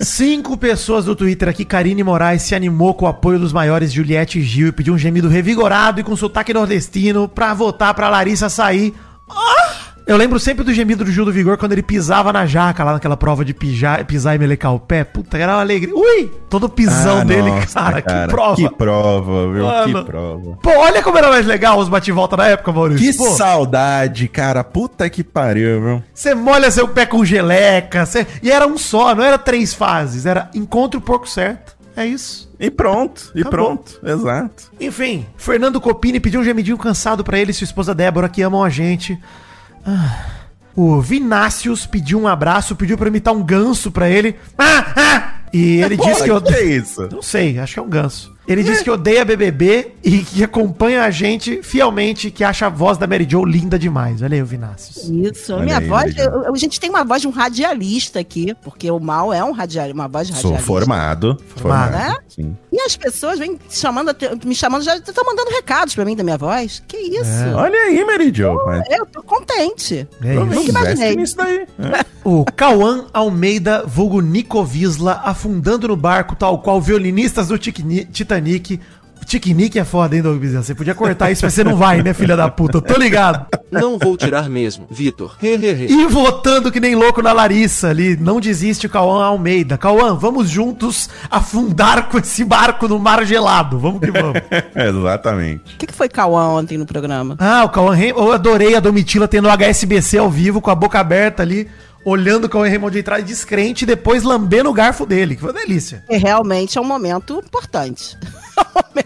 Cinco pessoas do Twitter aqui, Karine Moraes se animou com o apoio dos maiores Juliette Gil e pediu um gemido revigorado e com sotaque nordestino pra votar pra Larissa sair. Ah! Eu lembro sempre do gemido do Gil do Vigor quando ele pisava na jaca lá naquela prova de pijar, pisar e melecar o pé. Puta, era uma alegria. Ui! Todo pisão Ah, dele, nossa, cara, que prova. Que prova, viu? Mano. Que prova. Pô, olha como era mais legal os bate-volta na época, Maurício. Que Pô, saudade, cara. Puta que pariu, viu? Você molha seu pé com geleca. cê- E era um só, não era três fases. Era encontre o porco certo. É isso. E pronto, e Acabou. pronto. Exato. Enfim, Fernando Copini pediu um gemidinho cansado pra ele e sua esposa Débora, que amam a gente. Ah. O Vinácius pediu um abraço, pediu pra imitar um ganso pra ele. Ah, ah! E ele disse que eu. que é isso? Não sei, acho que é um ganso. Ele disse que odeia BBB e que acompanha a gente fielmente, que acha a voz da Mary Jo linda demais. Olha aí o Vinácius. Isso, Olha minha aí, voz. eu- eu- a gente tem uma voz de um radialista aqui, porque o mal é um radialista, uma voz de Sou radialista. formado. Formado, né? Sim. E as pessoas vêm chamando, me chamando, já estão mandando recados pra mim da minha voz. Que isso? Olha aí, Mary Jo. mas Eu tô contente. É Não isso. Nunca imaginei. nisso daí. É. O Cauã Almeida, vulgo Nico Visla, afundando no barco, tal qual violinistas do Ticni- Titanic. O Titanic é foda, hein, Doug Bezerra? Você podia cortar isso, mas você não vai, né, filha da puta? Eu tô ligado. Não vou tirar mesmo, Vitor. E votando que nem louco na Larissa ali. Não desiste o Cauã Almeida. Cauã, vamos juntos afundar com esse barco no mar gelado. Vamos que vamos. Exatamente. O que, que foi Cauã ontem no programa? Ah, o Cauã. Eu adorei a Domitila tendo o HSBC ao vivo, com a boca aberta ali, olhando o Cauã Raymond de trás descrente e depois lambendo o garfo dele, que foi uma delícia. Que realmente é um momento importante.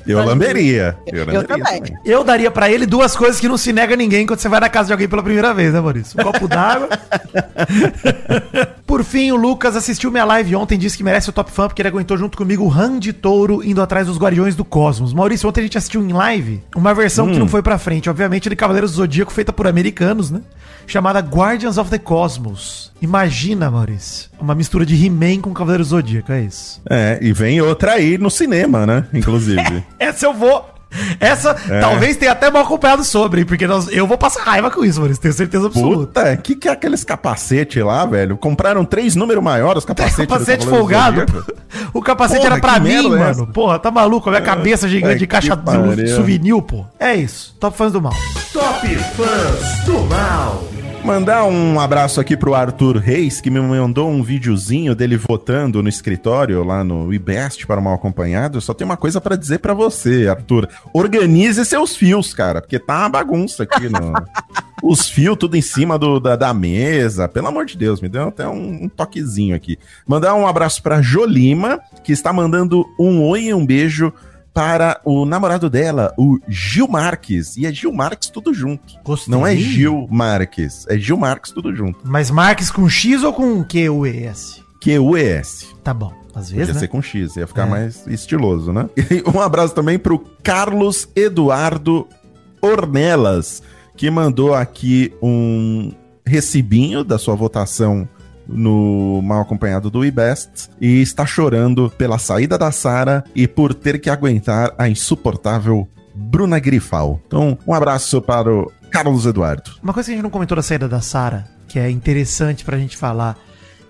Eu lamberia. Eu, Eu lamberia também. Eu daria pra ele duas coisas que não se nega a ninguém quando você vai na casa de alguém pela primeira vez, né, Maurício? Um copo d'água. Por fim, o Lucas assistiu minha live ontem, disse que merece o top fã porque ele aguentou junto comigo o Han de Touro indo atrás dos Guardiões do Cosmos. Maurício, ontem a gente assistiu em live uma versão que não foi pra frente, obviamente, de Cavaleiros do Zodíaco feita por americanos, né? Chamada Guardians of the Cosmos. Imagina, Maurício, uma mistura de He-Man com Cavaleiros do Zodíaco, é isso. É, e vem outra aí no cinema, né? Inclusive. Essa eu vou. Essa talvez tenha até mal acompanhado sobre, hein, porque nós, eu vou passar raiva com isso, Maurício, tenho certeza absoluta. Puta, que que é aqueles capacete lá, velho? Compraram três números maiores, os capacetes. capacete folgado. O capacete Porra, era pra mim, é mano. essa? Porra, tá maluco? A minha cabeça gigante de é, caixa que de souvenir, pô. É isso. Top fãs do mal. Top Fãs do Mal. Mandar um abraço aqui pro Arthur Reis, que me mandou um videozinho dele votando no escritório lá no IBEST para o mal acompanhado. Eu só tenho uma coisa pra dizer pra você, Arthur. Organize seus fios, cara, porque tá uma bagunça aqui no. Os fios tudo em cima do, da, da mesa. Pelo amor de Deus, me deu até um, um toquezinho aqui. Mandar um abraço pra Jolima, que está mandando um oi e um beijo para o namorado dela, o Gil Marques. E é Gil Marques tudo junto. Gostei. Não é Gil Marques, é Gil Marques tudo junto. Mas Marques com X ou com Q, U, E, S? Q-U-E-S. Tá bom. Às Podia vezes, né? ser com X, ia ficar É. mais estiloso, né? E um abraço também pro Carlos Eduardo Ornelas, que mandou aqui um recibinho da sua votação no Mal Acompanhado do IBEST e está chorando pela saída da Sara e por ter que aguentar a insuportável Bruna Grifal. Então, um abraço para o Carlos Eduardo. Uma coisa que a gente não comentou da saída da Sara, que é interessante pra gente falar.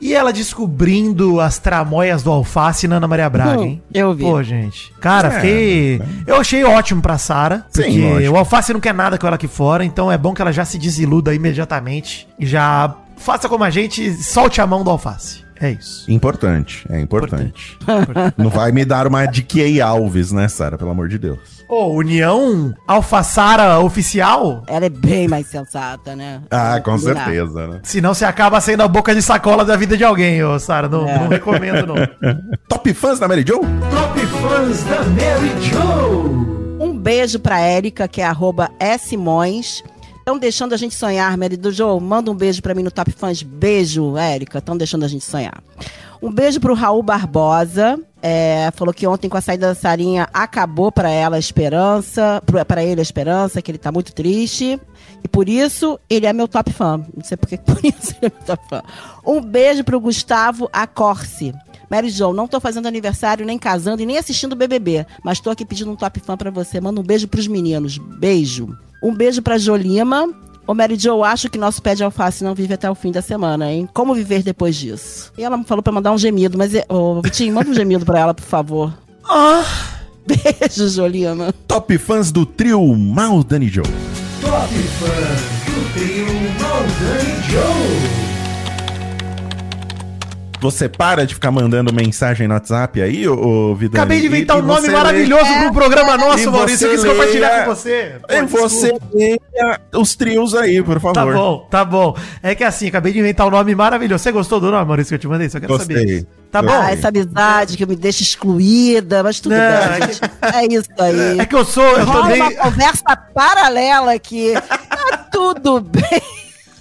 E ela descobrindo as tramóias do alface na Ana Maria Braga, hein? eu vi. Pô, gente. Cara, É, fiquei. Eu achei ótimo pra Sara. Sim, Porque lógico. o alface não quer nada com ela aqui fora. Então é bom que ela já se desiluda imediatamente. E já faça como a gente, solte a mão do alface. É isso. Importante, é importante. Não vai me dar uma de Key Alves, né, Sara? Pelo amor de Deus. Ô, União Alfaçara Oficial? Ela é bem mais sensata, né? Ah, com Não. certeza, né? Senão você acaba sendo a boca de sacola da vida de alguém, ô Sara. Não, É. não recomendo, não. Top fãs da Mary Jo? Top Fãs da Mary Jo. Um beijo pra Érica, que é arroba Simões. Estão deixando a gente sonhar, Mary do Joe. Manda um beijo pra mim no Top Fãs. Beijo, Érica. Estão deixando a gente sonhar. Um beijo pro Raul Barbosa. É, falou que ontem, com a saída da Sarinha, acabou pra ela a esperança. Pra ele a esperança, que ele tá muito triste. E por isso, ele é meu top fã. Não sei porque por isso ele é meu top fã. Um beijo pro Gustavo Acorce. Mary Jo, não tô fazendo aniversário, nem casando e nem assistindo BBB, mas tô aqui pedindo um top fã pra você. Manda um beijo pros meninos. Beijo. Um beijo pra Jolima. Ô Mary Jo, acho que nosso pé de alface não vive até o fim da semana, hein? Como viver depois disso? E ela me falou pra mandar um gemido, mas, é- ô Vitinho, manda um gemido pra ela, por favor. Beijo, Jolima. Top fãs do trio Mal Dani Joe. Top Fãs do trio Maldani Joe. Você para de ficar mandando mensagem no WhatsApp aí, ô, ô Vidani? Acabei de inventar E- um nome maravilhoso lê- para um programa E nosso, Maurício. Eu quis compartilhar com você. Pô, E você leia os trios aí, por favor. Tá bom, tá bom. É que assim, acabei de inventar um nome maravilhoso. Você gostou do nome, Maurício, que eu te mandei? Só quero Gostei. saber. Tá bom? Ah, essa amizade que me deixa excluída, mas tudo Não, bem. é gente. É isso aí. É que eu sou, eu Rola também. uma conversa paralela aqui. Tá tudo bem.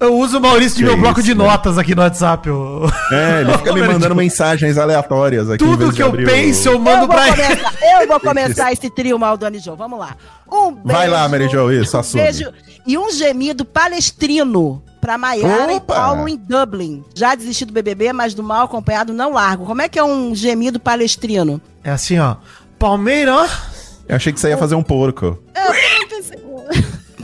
Eu uso o Maurício de Que meu bloco isso, de né? notas aqui no WhatsApp. ô. É, ele fica me mandando tipo, mensagens aleatórias aqui. em Tudo vez que de eu abrir o- penso, eu Eu mando vou, pra ele. começar, eu vou começar esse trio Maldani Joe. Vamos lá. Um beijo. Vai lá, Mary Jo, isso, assume. Beijo e um gemido palestrino pra Maiara e! Paulo em Dublin. Já desisti do BBB, mas do mal acompanhado não largo. Como é que é um gemido palestrino? É assim, ó. Palmeira. Eu achei que você ia fazer um porco.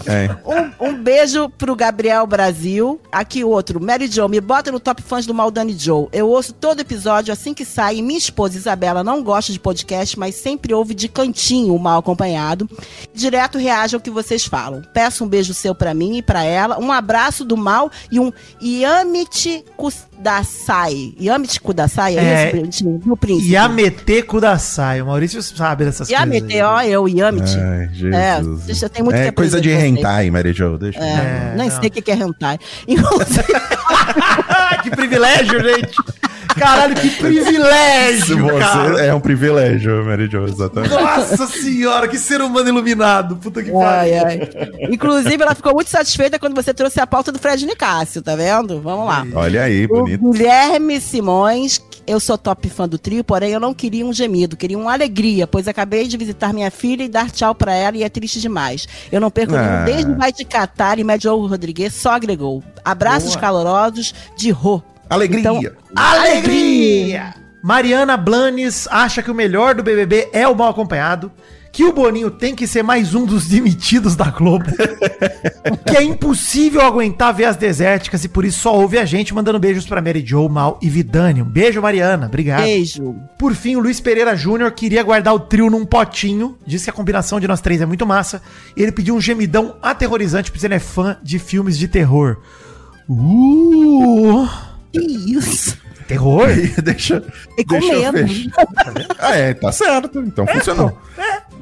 É. Um, um beijo pro Gabriel Brasil. Aqui outro. Mary Jo, me bota no top fãs do Maldani Joe. Eu ouço todo episódio assim que sai. E minha esposa Isabela não gosta de podcast, mas sempre ouve de cantinho o mal acompanhado. Direto reage ao que vocês falam. Peço um beijo seu pra mim e pra ela. Um abraço do mal e um Yamit Kudasai. Yamit Kudasai, é, É. isso? Do príncipe. Yamete Kudasai. O Maurício sabe dessas Yamete, coisas. ó, eu, Yamit. Ai, É, Jesus. deixa- tem muito é coisa de vocês. Hentai, Mary Jo. Deixa. É, É, nem não. sei o que que é hentai. Inclusive, Ah, que privilégio, gente. Caralho, que privilégio, cara. você é um privilégio, Mary Jo, exatamente. Nossa senhora, que ser humano iluminado. Puta que pariu. ai. Inclusive, ela ficou muito satisfeita quando você trouxe a pauta do Fred Nicásio, tá vendo? Vamos lá. Olha aí, O bonito. Guilherme Simões, eu sou top fã do trio, porém eu não queria um gemido, queria uma alegria, pois acabei de visitar minha filha e dar tchau pra ela e é triste demais. Eu não perco Ah. nenhum desde Vai te catar e Médio Rodrigues só agregou. Abraços Boa. calorosos de Rô. Alegria. Então- Alegria! Mariana Blanes acha que o melhor do BBB é o mal acompanhado, que o Boninho tem que ser mais um dos demitidos da Globo, que é impossível aguentar ver as desérticas e por isso só ouve a gente mandando beijos pra Mary Jo, Mal e Vidani. Um beijo, Mariana. Obrigado. Beijo. Por fim, o Luiz Pereira Júnior queria guardar o trio num potinho. Disse que a combinação de nós três é muito massa. E ele pediu um gemidão aterrorizante, porque ele é fã de filmes de terror. Uh! Que isso? Terror? deixa, E com deixa eu fechar. Ah, é, tá certo. Então funcionou.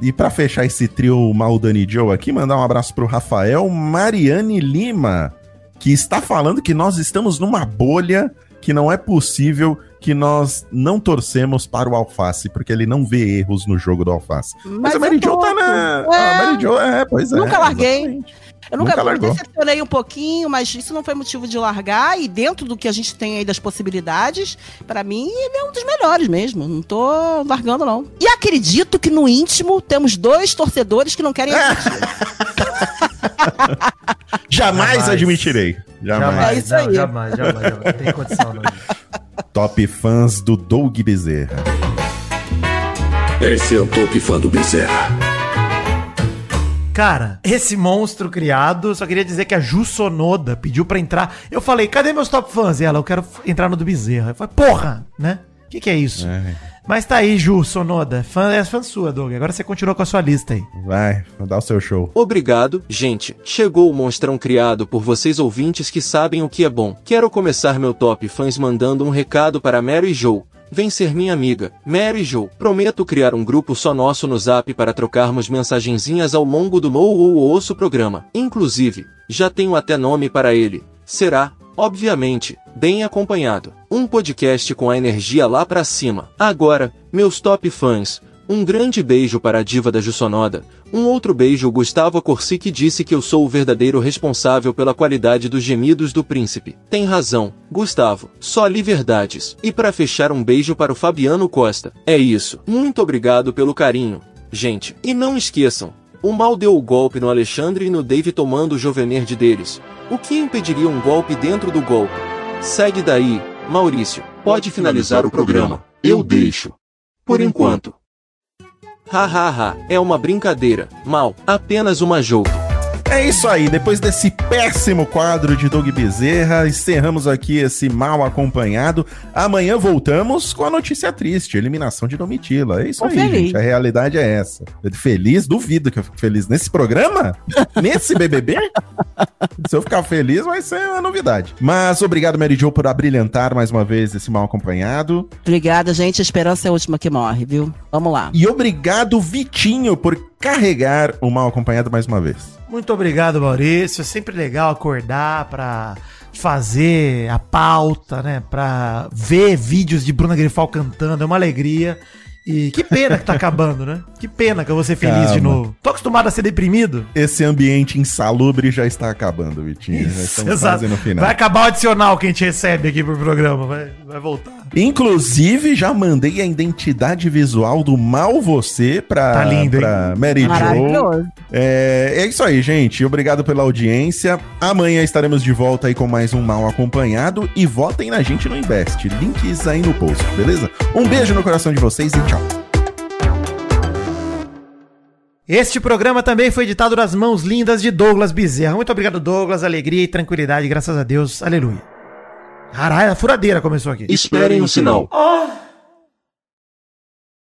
E pra fechar esse trio Maldani Joe aqui, mandar um abraço pro Rafael Mariane Lima, que está falando que nós estamos numa bolha que não é possível que nós não torcemos para o Alface, porque ele não vê erros no jogo do Alface. Mas, a eu Mary Jo tô- tá na. É. A Mary Jo, é, pois é. Nunca larguei. exatamente. Eu nunca, Nunca me largou. decepcionei um pouquinho, mas isso não foi motivo de largar. E dentro do que a gente tem aí das possibilidades, pra mim, ele é um dos melhores mesmo. Não tô largando, não. E acredito que no íntimo temos dois torcedores que não querem assistir. Jamais, Jamais. admitirei. Jamais. É isso aí. Jamais, jamais, jamais. Não tem condição, não. Top fãs do Doug Bezerra. Esse é o top fã do Bezerra. Cara, esse monstro criado, só queria dizer que a Ju Sonoda pediu pra entrar. Eu falei, cadê meus top fãs? E ela, eu quero entrar no do Bezerra. Eu falei, porra, né? O que, que é isso? Mas tá aí, Ju Sonoda. Fã, é fã sua, Doug. Agora você continua com a sua lista aí. Vai, dá o seu show. Obrigado, gente. Chegou o monstrão criado por vocês ouvintes que sabem o que é bom. Quero começar meu top fãs mandando um recado para Mary Jo. Vem ser minha amiga, Mary Jo. Prometo criar um grupo só nosso no Zap para trocarmos mensagenzinhas ao longo do Mou ou Osso programa. Inclusive, já tenho até nome para ele. Será, obviamente, bem acompanhado. Um podcast com a energia lá pra cima. Agora, meus top fãs. Um grande beijo para a diva da Jussonoda. Um outro beijo Gustavo Corsi que disse que eu sou o verdadeiro responsável pela qualidade dos gemidos do príncipe. Tem razão, Gustavo. Só li verdades. E para fechar um beijo para o Fabiano Costa. É isso. Muito obrigado pelo carinho, gente. E não esqueçam, o mal deu o golpe no Alexandre e no Dave tomando o Jovenerd deles. O que impediria um golpe dentro do golpe? Segue daí, Maurício. Pode finalizar o programa. Eu deixo. Por enquanto. Hahaha, é uma brincadeira. Mal, apenas uma jogo. É isso aí, depois desse péssimo quadro de Doug Bezerra, encerramos aqui esse mal acompanhado. Amanhã voltamos com a notícia triste, eliminação de Domitila. É isso Tô aí, feliz. gente, a realidade é essa. Feliz? Duvido que eu fique feliz nesse programa? Nesse BBB? Se eu ficar feliz, vai ser uma novidade. Mas obrigado, Mary Jo, por abrilhantar mais uma vez esse mal acompanhado. Obrigada, gente. A esperança é a última que morre, viu? Vamos lá. E obrigado, Vitinho, por carregar o mal acompanhado mais uma vez. Muito obrigado, Maurício. É sempre legal acordar pra fazer a pauta, né? Pra ver vídeos de Bruna Grifal cantando. É uma alegria. E que pena que tá acabando, né? Que pena que eu vou ser feliz de Calma. novo. Tô acostumado a ser deprimido. Esse ambiente insalubre já está acabando, Vitinho. já estamos quase no final. Vai acabar o adicional que a gente recebe aqui pro programa. Vai, vai voltar. Inclusive, já mandei a identidade visual do Mal Você pra, Tá lindo, pra Mary Jo. Maravilhoso. É, é isso aí, gente. Obrigado pela audiência. Amanhã estaremos de volta aí com mais um Mal Acompanhado. E votem na gente no Invest. Links aí no post, beleza? Um beijo no coração de vocês e tchau. Este programa também foi editado nas mãos lindas de Douglas Bezerra. Muito obrigado, Douglas. Alegria e tranquilidade, graças a Deus. Aleluia. Caralho, a furadeira começou aqui. Esperem um sinal. Oh,